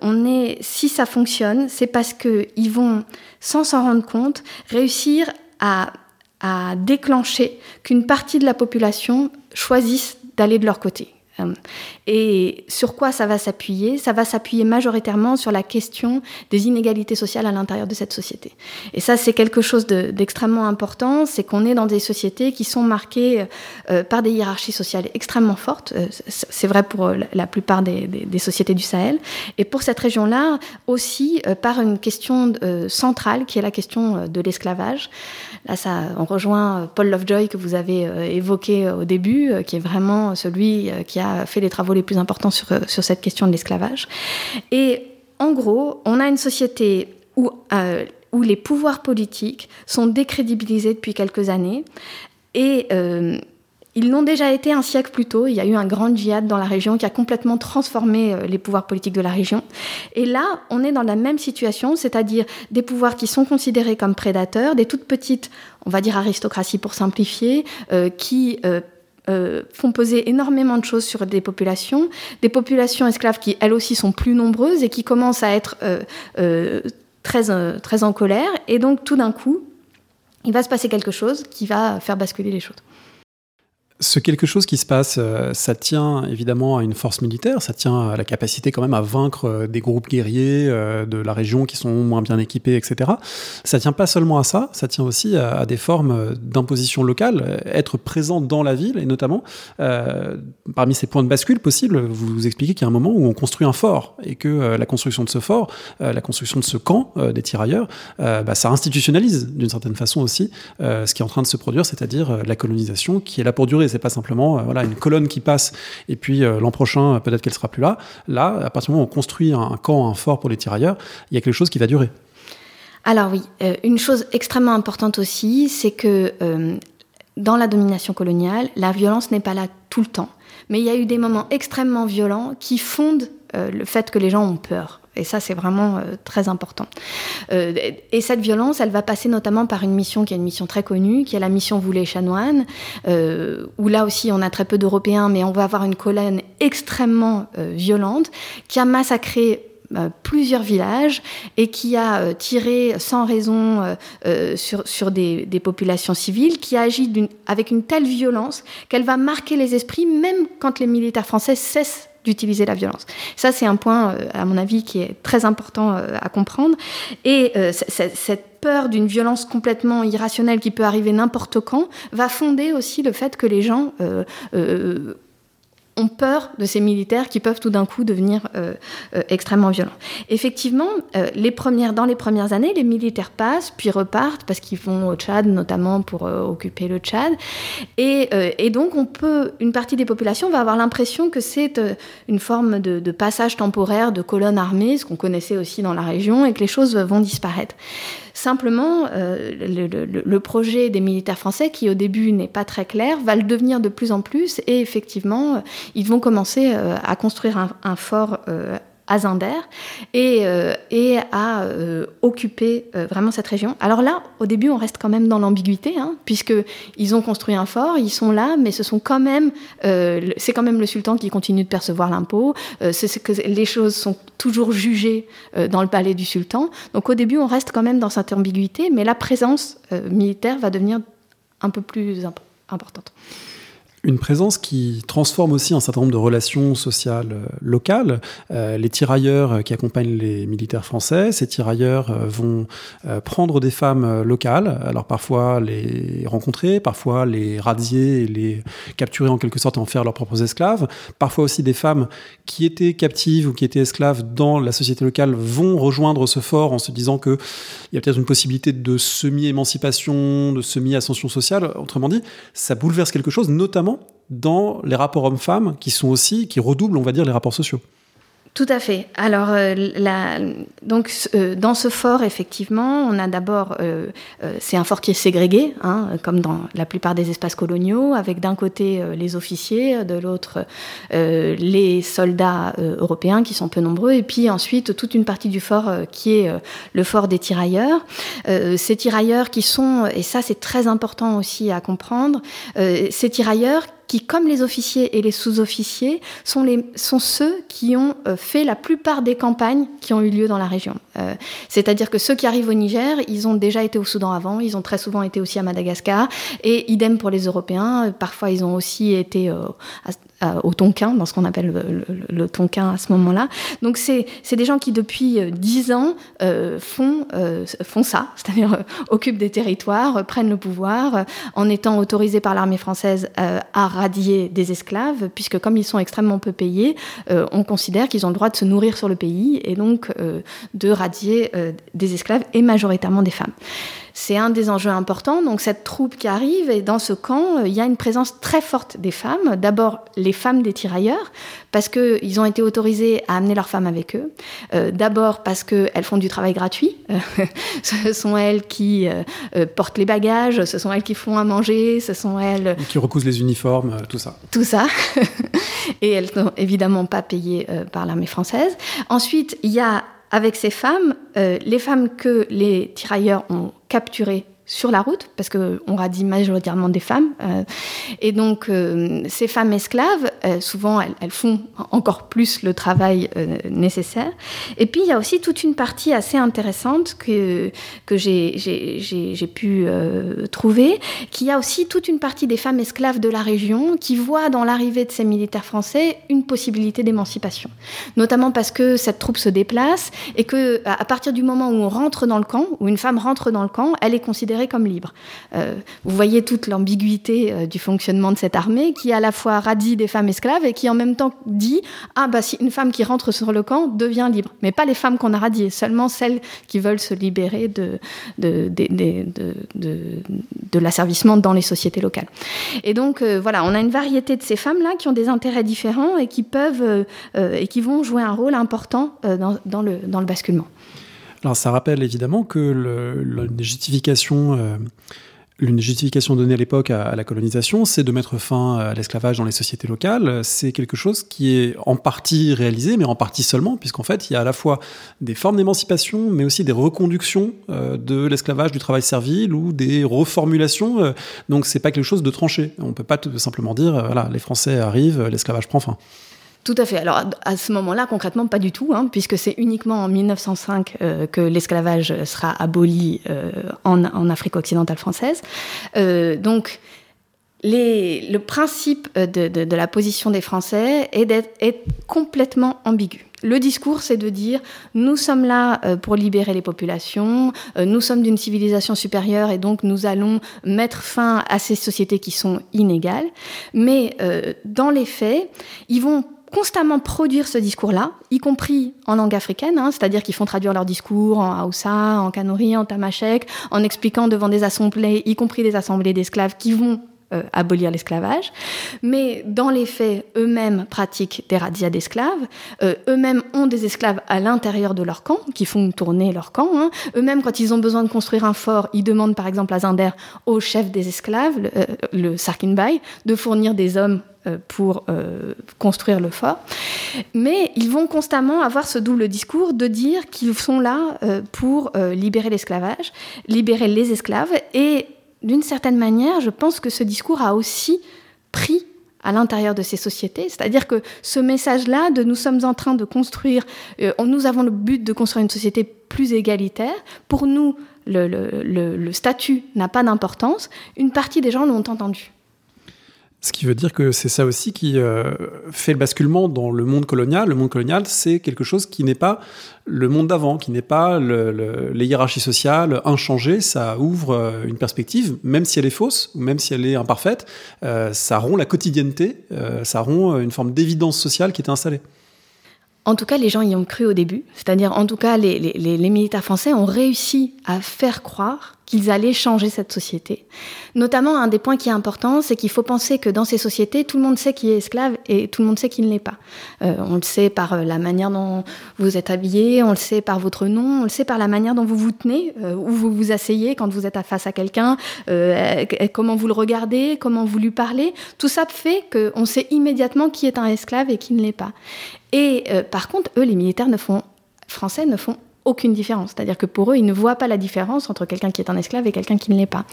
on est, si ça fonctionne, c'est parce qu'ils vont, sans s'en rendre compte, réussir à, déclencher qu'une partie de la population choisisse d'aller de leur côté euh, et sur quoi ça va s'appuyer? Ça va s'appuyer majoritairement sur la question des inégalités sociales à l'intérieur de cette société. Et ça, c'est quelque chose d'extrêmement important, c'est qu'on est dans des sociétés qui sont marquées euh, par des hiérarchies sociales extrêmement fortes. Euh, c'est vrai pour la plupart des, sociétés du Sahel. Et pour cette région-là, aussi par une question centrale qui est la question de l'esclavage. Là, ça, on rejoint Paul Lovejoy que vous avez évoqué au début, qui est vraiment celui qui a fait les travaux les plus importants sur, euh, sur cette question de l'esclavage. Et en gros, on a une société où, euh, où les pouvoirs politiques sont décrédibilisés depuis quelques années. Et euh, ils l'ont déjà été un siècle plus tôt. Il y a eu un grand djihad dans la région qui a complètement transformé les pouvoirs politiques de la région. Et là, on est dans la même situation, c'est-à-dire des pouvoirs qui sont considérés comme prédateurs, des toutes petites, on va dire aristocraties pour simplifier, qui font peser énormément de choses sur des populations, des populations esclaves qui elles aussi sont plus nombreuses et qui commencent à être euh, euh, très, très en colère. Et donc tout d'un coup, il va se passer quelque chose qui va faire basculer les choses. Ce quelque chose qui se passe, euh, ça tient évidemment à une force militaire, ça tient à la capacité quand même à vaincre euh, des groupes guerriers euh, de la région qui sont moins bien équipés, etc. Ça tient pas seulement à ça, ça tient aussi à, des formes d'imposition locale, être présent dans la ville et notamment parmi ces points de bascule possibles, vous, vous expliquez qu'il y a un moment où on construit un fort et que la construction de ce fort, la construction de ce camp des tirailleurs, bah, ça institutionnalise d'une certaine façon aussi ce qui est en train de se produire, c'est-à-dire la colonisation qui est là pour durer c'est pas simplement euh, voilà, une colonne qui passe et puis euh, l'an prochain, peut-être qu'elle sera plus là. Là, à partir du moment où on construit un, camp, un fort pour les tirailleurs, il y a quelque chose qui va durer. Alors oui, euh, une chose extrêmement importante aussi, c'est que dans la domination coloniale, la violence n'est pas là tout le temps. Mais il y a eu des moments extrêmement violents qui fondent le fait que les gens ont peur. Et ça, c'est vraiment euh, très important. Euh, et cette violence, elle va passer notamment par une mission qui est une mission très connue, qui est la mission Voulet-Chanoine, euh, où là aussi on a très peu d'Européens, mais on va avoir une colonne extrêmement violente qui a massacré plusieurs villages et qui a tiré sans raison sur, des, des, populations civiles, qui agit avec une telle violence qu'elle va marquer les esprits même quand les militaires français cessent d'utiliser la violence. Ça, c'est un point, euh, à mon avis, qui est très important euh, à comprendre. Et euh, cette peur d'une violence complètement irrationnelle qui peut arriver n'importe quand va fonder aussi le fait que les gens ont peur de ces militaires qui peuvent tout d'un coup devenir euh, euh, extrêmement violents. Effectivement, euh, les premières, dans les premières années, les militaires passent, puis repartent, parce qu'ils vont au Tchad, notamment pour occuper le Tchad. Et, donc, une partie des populations va avoir l'impression que c'est une forme de, passage temporaire de colonnes armées, ce qu'on connaissait aussi dans la région, et que les choses vont disparaître. Simplement, euh, le, projet des militaires français, qui au début n'est pas très clair, va le devenir de plus en plus et effectivement, ils vont commencer euh, à construire un, fort à Zinder et, euh, à euh, occuper euh, vraiment cette région. Alors là, au début, on reste quand même dans l'ambiguïté, hein, puisque ont construit un fort, ils sont là, mais ce sont quand même, c'est quand même le sultan qui continue de percevoir l'impôt. c'est que les choses sont toujours jugées dans le palais du sultan. Donc au début, on reste quand même dans cette ambiguïté, mais la présence militaire va devenir un peu plus importante. Une présence qui transforme aussi un certain nombre de relations sociales euh, locales. Euh, les tirailleurs euh, qui accompagnent les militaires français, ces tirailleurs vont prendre des femmes locales, alors parfois les rencontrer, parfois les radier et les capturer en quelque sorte et en faire leurs propres esclaves. Parfois aussi des femmes qui étaient captives ou qui étaient esclaves dans la société locale vont rejoindre ce fort en se disant qu'il y a peut-être une possibilité de semi-émancipation, de semi-ascension sociale. Autrement dit, ça bouleverse quelque chose, notamment dans les rapports hommes-femmes qui sont aussi, qui redoublent, on va dire, les rapports sociaux. Tout à fait. Alors, euh, donc, euh, dans ce fort, effectivement, on a d'abord, euh, c'est un fort qui est ségrégué, hein, comme dans la plupart des espaces coloniaux, avec d'un côté les officiers, de l'autre les soldats européens qui sont peu nombreux, et puis ensuite toute une partie du fort qui est le fort des tirailleurs. ces tirailleurs qui sont, et ça c'est très important aussi à comprendre, ces tirailleurs qui, comme les officiers et les sous-officiers, sont, sont ceux qui ont euh, fait la plupart des campagnes qui ont eu lieu dans la région. Euh, c'est-à-dire que ceux qui arrivent au Niger, ils ont déjà été au Soudan avant, ils ont très souvent été aussi à Madagascar, et idem pour les Européens. Parfois, ils ont aussi été euh, au Tonkin, dans ce qu'on appelle le, Tonkin à ce moment-là. Donc, c'est des gens qui, depuis dix ans, font, font ça, *laughs* c'est-à-dire occupent des territoires, prennent le pouvoir, en étant autorisés par l'armée française à radier des esclaves, puisque comme ils sont extrêmement peu payés, euh, on considère qu'ils ont le droit de se nourrir sur le pays et donc euh, de radier euh, des esclaves et majoritairement des femmes. C'est un des enjeux importants. Donc cette troupe qui arrive, et dans ce camp, euh, il y a une présence très forte des femmes. D'abord les femmes des tirailleurs, parce qu'ils ont été autorisés à amener leurs femmes avec eux. Euh, d'abord parce qu'elles font du travail gratuit. *laughs* ce sont elles qui euh, portent les bagages, ce sont elles qui font à manger, ce sont elles... qui recousent les uniformes, tout ça. Tout ça. *laughs* et elles sont évidemment pas payées par l'armée française. Ensuite, il y a avec ces femmes, les femmes que les tirailleurs ont capturées sur la route, parce qu'on radie majoritairement des femmes. Euh, et donc, euh, ces femmes esclaves, euh, souvent, elles, font encore plus le travail nécessaire. Et puis, il y a aussi toute une partie assez intéressante que, que j'ai pu trouver, qui a aussi toute une partie des femmes esclaves de la région qui voient dans l'arrivée de ces militaires français une possibilité d'émancipation. Notamment parce que cette troupe se déplace et que à partir du moment où on rentre dans le camp, où une femme rentre dans le camp, elle est considérée comme. Euh, vous voyez toute l'ambiguïté euh, du fonctionnement de cette armée qui à la fois radie des femmes esclaves et qui en même temps dit ah bah si une femme qui rentre sur le camp devient libre, mais pas les femmes qu'on a radiées, seulement celles qui veulent se libérer de de, de, de, l'asservissement dans les sociétés locales. Et donc euh, voilà, on a une variété de ces femmes là qui ont des intérêts différents et qui peuvent et qui vont jouer un rôle important dans, le dans le basculement. Alors ça rappelle évidemment que le, justification, euh, l'une des justifications données à l'époque à, la colonisation, c'est de mettre fin à l'esclavage dans les sociétés locales. C'est quelque chose qui est en partie réalisé, mais en partie seulement, puisqu'en fait il y a à la fois des formes d'émancipation, mais aussi des reconductions euh, de l'esclavage, du travail servile ou des reformulations. Euh, donc c'est pas quelque chose de tranché. On peut pas tout simplement dire voilà les Français arrivent, l'esclavage prend fin. Tout à fait. Alors à ce moment-là, concrètement, pas du tout, hein, puisque c'est uniquement en 1905 euh, que l'esclavage sera aboli euh, en, Afrique occidentale française. Euh, donc le principe de, la position des Français est d'être complètement ambigu. Le discours, c'est de dire nous sommes là pour libérer les populations, nous sommes d'une civilisation supérieure et donc nous allons mettre fin à ces sociétés qui sont inégales. Mais dans les faits, ils vont constamment produire ce discours-là, y compris en langue africaine, hein, c'est-à-dire qu'ils font traduire leur discours en Haoussa, en Kanuri, en Tamashek, en expliquant devant des assemblées, y compris des assemblées d'esclaves qui vont euh, abolir l'esclavage, mais dans les faits, eux-mêmes pratiquent des razzias d'esclaves, euh, eux-mêmes ont des esclaves à l'intérieur de leur camp, qui font tourner leur camp, hein. eux-mêmes quand ils ont besoin de construire un fort, ils demandent par exemple à Zinder, au chef des esclaves, le, euh, le Sarkinbay, de fournir des hommes pour construire le fort. Mais ils vont constamment avoir ce double discours de dire qu'ils sont là pour libérer l'esclavage, libérer les esclaves. Et d'une certaine manière, je pense que ce discours a aussi pris à l'intérieur de ces sociétés. C'est-à-dire que ce message-là de nous sommes en train de construire, euh, nous avons le but de construire une société plus égalitaire, pour nous, le, le statut n'a pas d'importance, une partie des gens l'ont entendu. Ce qui veut dire que c'est ça aussi qui euh, fait le basculement dans le monde colonial. Le monde colonial, c'est quelque chose qui n'est pas le monde d'avant, qui n'est pas le, les hiérarchies sociales inchangées. Ça ouvre euh, une perspective, même si elle est fausse ou même si elle est imparfaite, euh, ça rompt la quotidienneté, ça rompt une forme d'évidence sociale qui est installée. En tout cas, les gens y ont cru au début. C'est-à-dire, en tout cas, les, les, militaires français ont réussi à faire croire qu'ils allaient changer cette société. Notamment, un des points qui est important, c'est qu'il faut penser que dans ces sociétés, tout le monde sait qui est esclave et tout le monde sait qui ne l'est pas. Euh, on le sait par euh, la manière dont vous êtes habillé, on le sait par votre nom, on le sait par la manière dont vous vous tenez, euh, où vous vous asseyez quand vous êtes face à quelqu'un, comment vous le regardez, comment vous lui parlez. Tout ça fait qu'on sait immédiatement qui est un esclave et qui ne l'est pas. Et par contre, eux, les militaires ne font, français ne font aucune différence. C'est-à-dire que pour eux, ils ne voient pas la différence entre quelqu'un qui est un esclave et quelqu'un qui ne l'est pas.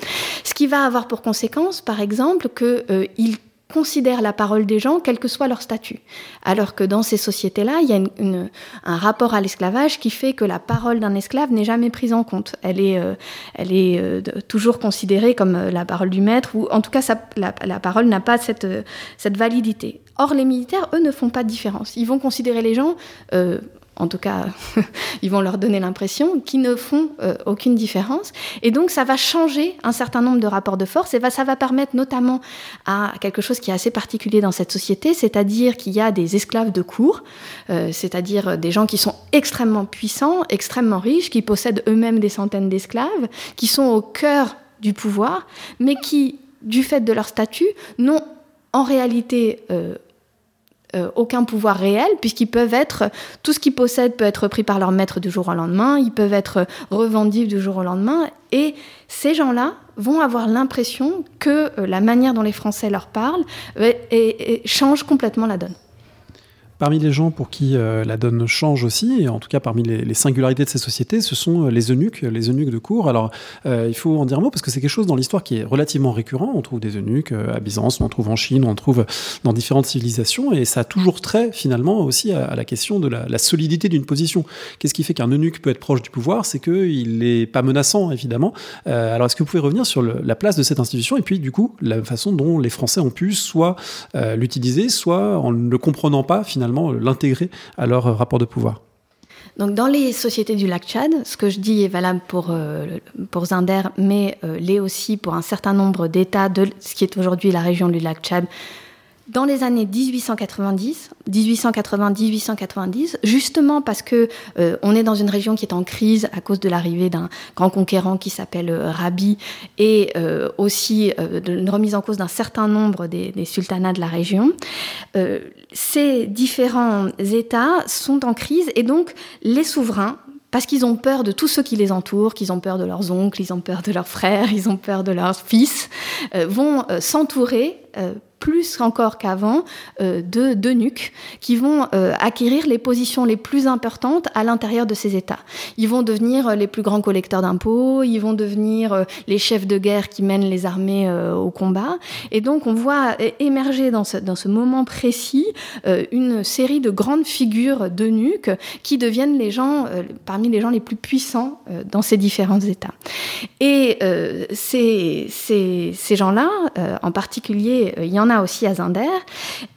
Ce qui va avoir pour conséquence, par exemple, qu'ils euh, considèrent la parole des gens, quel que soit leur statut. Alors que dans ces sociétés-là, il y a un rapport à l'esclavage qui fait que la parole d'un esclave n'est jamais prise en compte. Elle est, euh, elle est euh, toujours considérée comme euh, la parole du maître, ou en tout cas, la, parole n'a pas cette, validité. Or, les militaires, eux, ne font pas de différence. Ils vont considérer les gens en tout cas, *laughs* ils vont leur donner l'impression, qu'ils ne font euh, aucune différence. Et donc, ça va changer un certain nombre de rapports de force et va, ça va permettre notamment à quelque chose qui est assez particulier dans cette société, c'est-à-dire qu'il y a des esclaves de cour, euh, c'est-à-dire des gens qui sont extrêmement puissants, extrêmement riches, qui possèdent eux-mêmes des centaines d'esclaves, qui sont au cœur du pouvoir, mais qui, du fait de leur statut, n'ont en réalité euh, euh, aucun pouvoir réel, puisqu'ils peuvent être, tout ce qu'ils possèdent peut être pris par leur maître du jour au lendemain, ils peuvent être revendus du jour au lendemain, et ces gens-là vont avoir l'impression que euh, la manière dont les Français leur parlent euh, et, et change complètement la donne. Parmi les gens pour qui euh, la donne change aussi, et en tout cas parmi les, singularités de ces sociétés, ce sont euh, les eunuques, les eunuques de cour. Alors, euh, il faut en dire un mot parce que c'est quelque chose dans l'histoire qui est relativement récurrent. On trouve des eunuques à Byzance, on en trouve en Chine, on en trouve dans différentes civilisations, et ça a toujours trait finalement aussi à, la question de la, solidité d'une position. Qu'est-ce qui fait qu'un eunuque peut être proche du pouvoir? C'est qu'il n'est pas menaçant, évidemment. Alors, est-ce que vous pouvez revenir sur la place de cette institution et puis, du coup, la façon dont les Français ont pu soit l'utiliser, soit en ne le comprenant pas finalement l'intégrer à leur rapport de pouvoir. Donc dans les sociétés du lac Tchad, ce que je dis est valable pour, euh, pour Zinder, mais euh, l'est aussi pour un certain nombre d'États de ce qui est aujourd'hui la région du lac Tchad, dans les années 1890, 1880-1890, justement parce que euh, on est dans une région qui est en crise à cause de l'arrivée d'un grand conquérant qui s'appelle euh, Rabi et euh, aussi euh, d'une remise en cause d'un certain nombre des, des, sultanats de la région. Euh, ces différents États sont en crise et donc les souverains parce qu'ils ont peur de tous ceux qui les entourent, qu'ils ont peur de leurs oncles, ils ont peur de leurs frères, ils ont peur de leurs fils, euh, vont euh, s'entourer euh, plus encore qu'avant euh, de d'eunuques qui vont euh, acquérir les positions les plus importantes à l'intérieur de ces États. Ils vont devenir euh, les plus grands collecteurs d'impôts, ils vont devenir euh, les chefs de guerre qui mènent les armées au combat. Et donc on voit émerger dans ce, moment précis une série de grandes figures d'eunuques qui deviennent les gens, parmi les gens les plus puissants dans ces différents États. Et ces, ces, gens-là, en particulier, il y en a aussi à Zinder,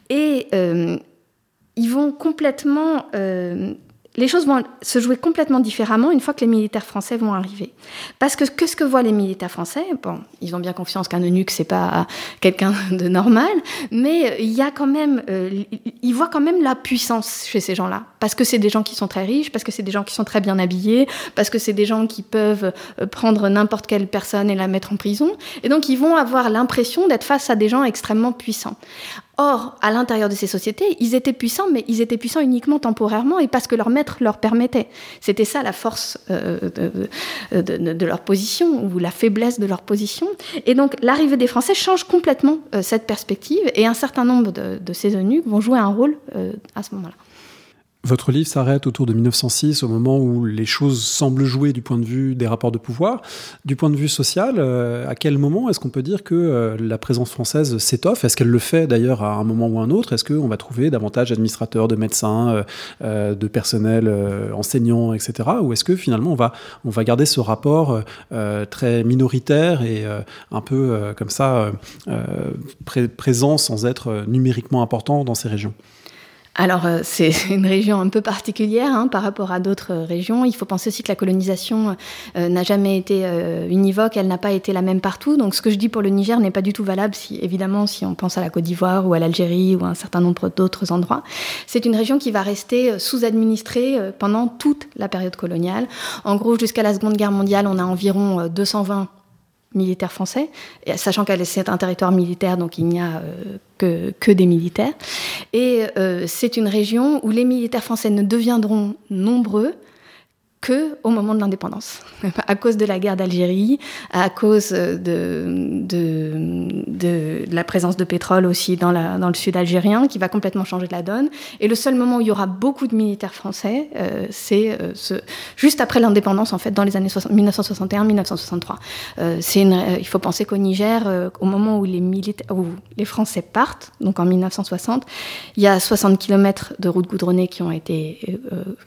et euh, ils vont complètement euh, les choses vont se jouer complètement différemment une fois que les militaires français vont arriver. Parce que qu'est-ce que voient les militaires français Bon, ils ont bien confiance qu'un eunuque c'est pas quelqu'un de normal, mais il y a quand même, euh, ils voient quand même la puissance chez ces gens-là, parce que c'est des gens qui sont très riches, parce que c'est des gens qui sont très bien habillés, parce que c'est des gens qui peuvent euh, prendre n'importe quelle personne et la mettre en prison, et donc ils vont avoir l'impression d'être face à des gens extrêmement puissants. Or, à l'intérieur de ces sociétés, ils étaient puissants, mais ils étaient puissants uniquement temporairement et parce que leur maître leur permettait. C'était ça la force euh, de, leur position ou la faiblesse de leur position. Et donc, l'arrivée des Français change complètement euh, cette perspective et un certain nombre de, ces eunuques vont jouer un rôle euh, à ce moment-là. Votre livre s'arrête autour de 1906, au moment où les choses semblent jouer du point de vue des rapports de pouvoir. Du point de vue social, euh, à quel moment est-ce qu'on peut dire que euh, la présence française s'étoffe? Est-ce qu'elle le fait d'ailleurs à un moment ou un autre? Est-ce qu'on va trouver davantage d'administrateurs, de médecins, euh, de personnel enseignants, etc. Ou est-ce que finalement on va, on va garder ce rapport très minoritaire et un peu comme ça présent sans être numériquement important dans ces régions? Alors, euh, c'est *laughs* une région un peu particulière hein, par rapport à d'autres régions. Il faut penser aussi que la colonisation euh, n'a jamais été euh, univoque, elle n'a pas été la même partout. Donc, ce que je dis pour le Niger n'est pas du tout valable, si, évidemment, si on pense à la Côte d'Ivoire ou à l'Algérie ou à un certain nombre d'autres endroits. C'est une région qui va rester sous-administrée pendant toute la période coloniale. En gros, jusqu'à la Seconde Guerre mondiale, on a environ 220 militaires français, sachant qu'elle est un territoire militaire, donc il n'y a euh, que, que, des militaires. Et euh, c'est une région où les militaires français ne deviendront nombreux que au moment de l'indépendance, *laughs* à cause de la guerre d'Algérie, à cause de, de, de, la présence de pétrole aussi dans, la, dans le sud algérien, qui va complètement changer la donne. Et le seul moment où il y aura beaucoup de militaires français, euh, c'est euh, ce, juste après l'indépendance, en fait, dans les années 1961-1963. Euh, c'est il faut penser qu'au Niger, au moment où les, où les Français partent, donc en 1960, il y a 60 km de routes goudronnées qui ont été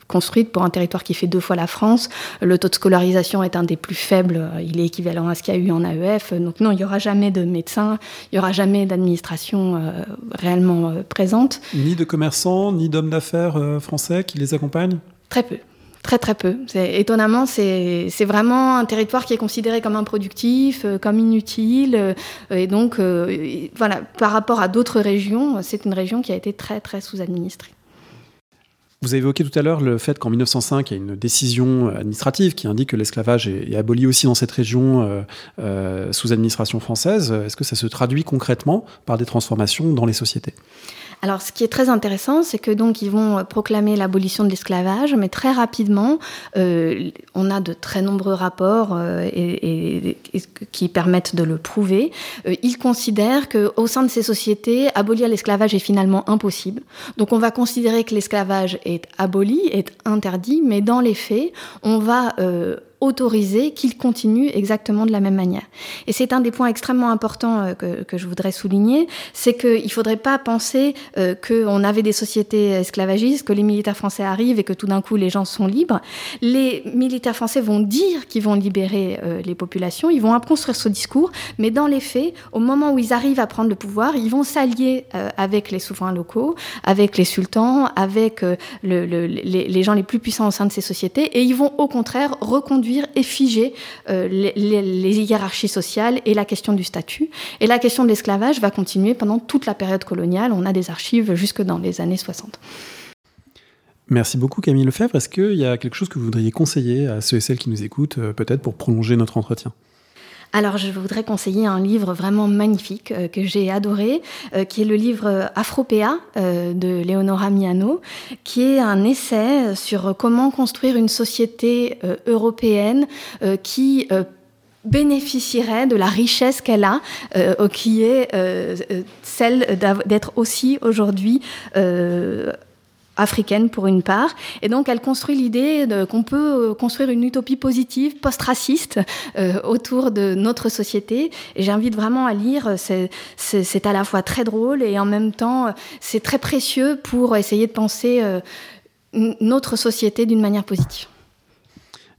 construites pour un territoire qui fait deux fois la France. Le taux de scolarisation est un des plus faibles. Il est équivalent à ce qu'il y a eu en AEF. Donc non, il n'y aura jamais de médecins, il n'y aura jamais d'administration euh, réellement euh, présente. Ni de commerçants, ni d'hommes d'affaires euh, français qui les accompagnent? Très peu. Très très peu. Étonnamment, c'est vraiment un territoire qui est considéré comme improductif, comme inutile. et donc, voilà, par rapport à d'autres régions, c'est une région qui a été très très sous-administrée. Vous avez évoqué tout à l'heure le fait qu'en 1905, il y a une décision administrative qui indique que l'esclavage est, aboli aussi dans cette région euh, euh, sous administration française. Est-ce que ça se traduit concrètement par des transformations dans les sociétés? Alors, ce qui est très intéressant, c'est que donc ils vont proclamer l'abolition de l'esclavage, mais très rapidement, euh, on a de très nombreux rapports et, qui permettent de le prouver. Ils considèrent que au sein de ces sociétés, abolir l'esclavage est finalement impossible. Donc, on va considérer que l'esclavage est aboli, est interdit, mais dans les faits, on va autoriser qu'il continue exactement de la même manière. Et c'est un des points extrêmement importants euh, que, que, je voudrais souligner, c'est qu'il ne faudrait pas penser euh, qu'on avait des sociétés esclavagistes, que les militaires français arrivent et que tout d'un coup les gens sont libres. Les militaires français vont dire qu'ils vont libérer euh, les populations, ils vont construire ce discours, mais dans les faits, au moment où ils arrivent à prendre le pouvoir, ils vont s'allier avec les souverains locaux, avec les sultans, avec le, le, les, les gens les plus puissants au sein de ces sociétés, et ils vont au contraire reconduire et figer euh, les, hiérarchies sociales et la question du statut. Et la question de l'esclavage va continuer pendant toute la période coloniale. On a des archives jusque dans les années 60. Merci beaucoup Camille Lefebvre. Est-ce qu'il y a quelque chose que vous voudriez conseiller à ceux et celles qui nous écoutent, euh, peut-être pour prolonger notre entretien? Alors, je voudrais conseiller un livre vraiment magnifique euh, que j'ai adoré, euh, qui est le livre Afropéa euh, de Leonora Miano, qui est un essai sur comment construire une société européenne qui bénéficierait de la richesse qu'elle a, qui est celle d'être aussi aujourd'hui africaine pour une part. Et donc elle construit l'idée qu'on peut euh, construire une utopie positive, post-raciste, euh, autour de notre société. Et j'invite vraiment à lire. C'est à la fois très drôle et en même temps c'est très précieux pour essayer de penser euh, notre société d'une manière positive.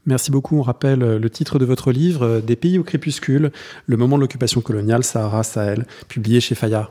Merci beaucoup. On rappelle le titre de votre livre, Des pays au crépuscule, le moment de l'occupation coloniale, Sahara-Sahel, publié chez Fayard.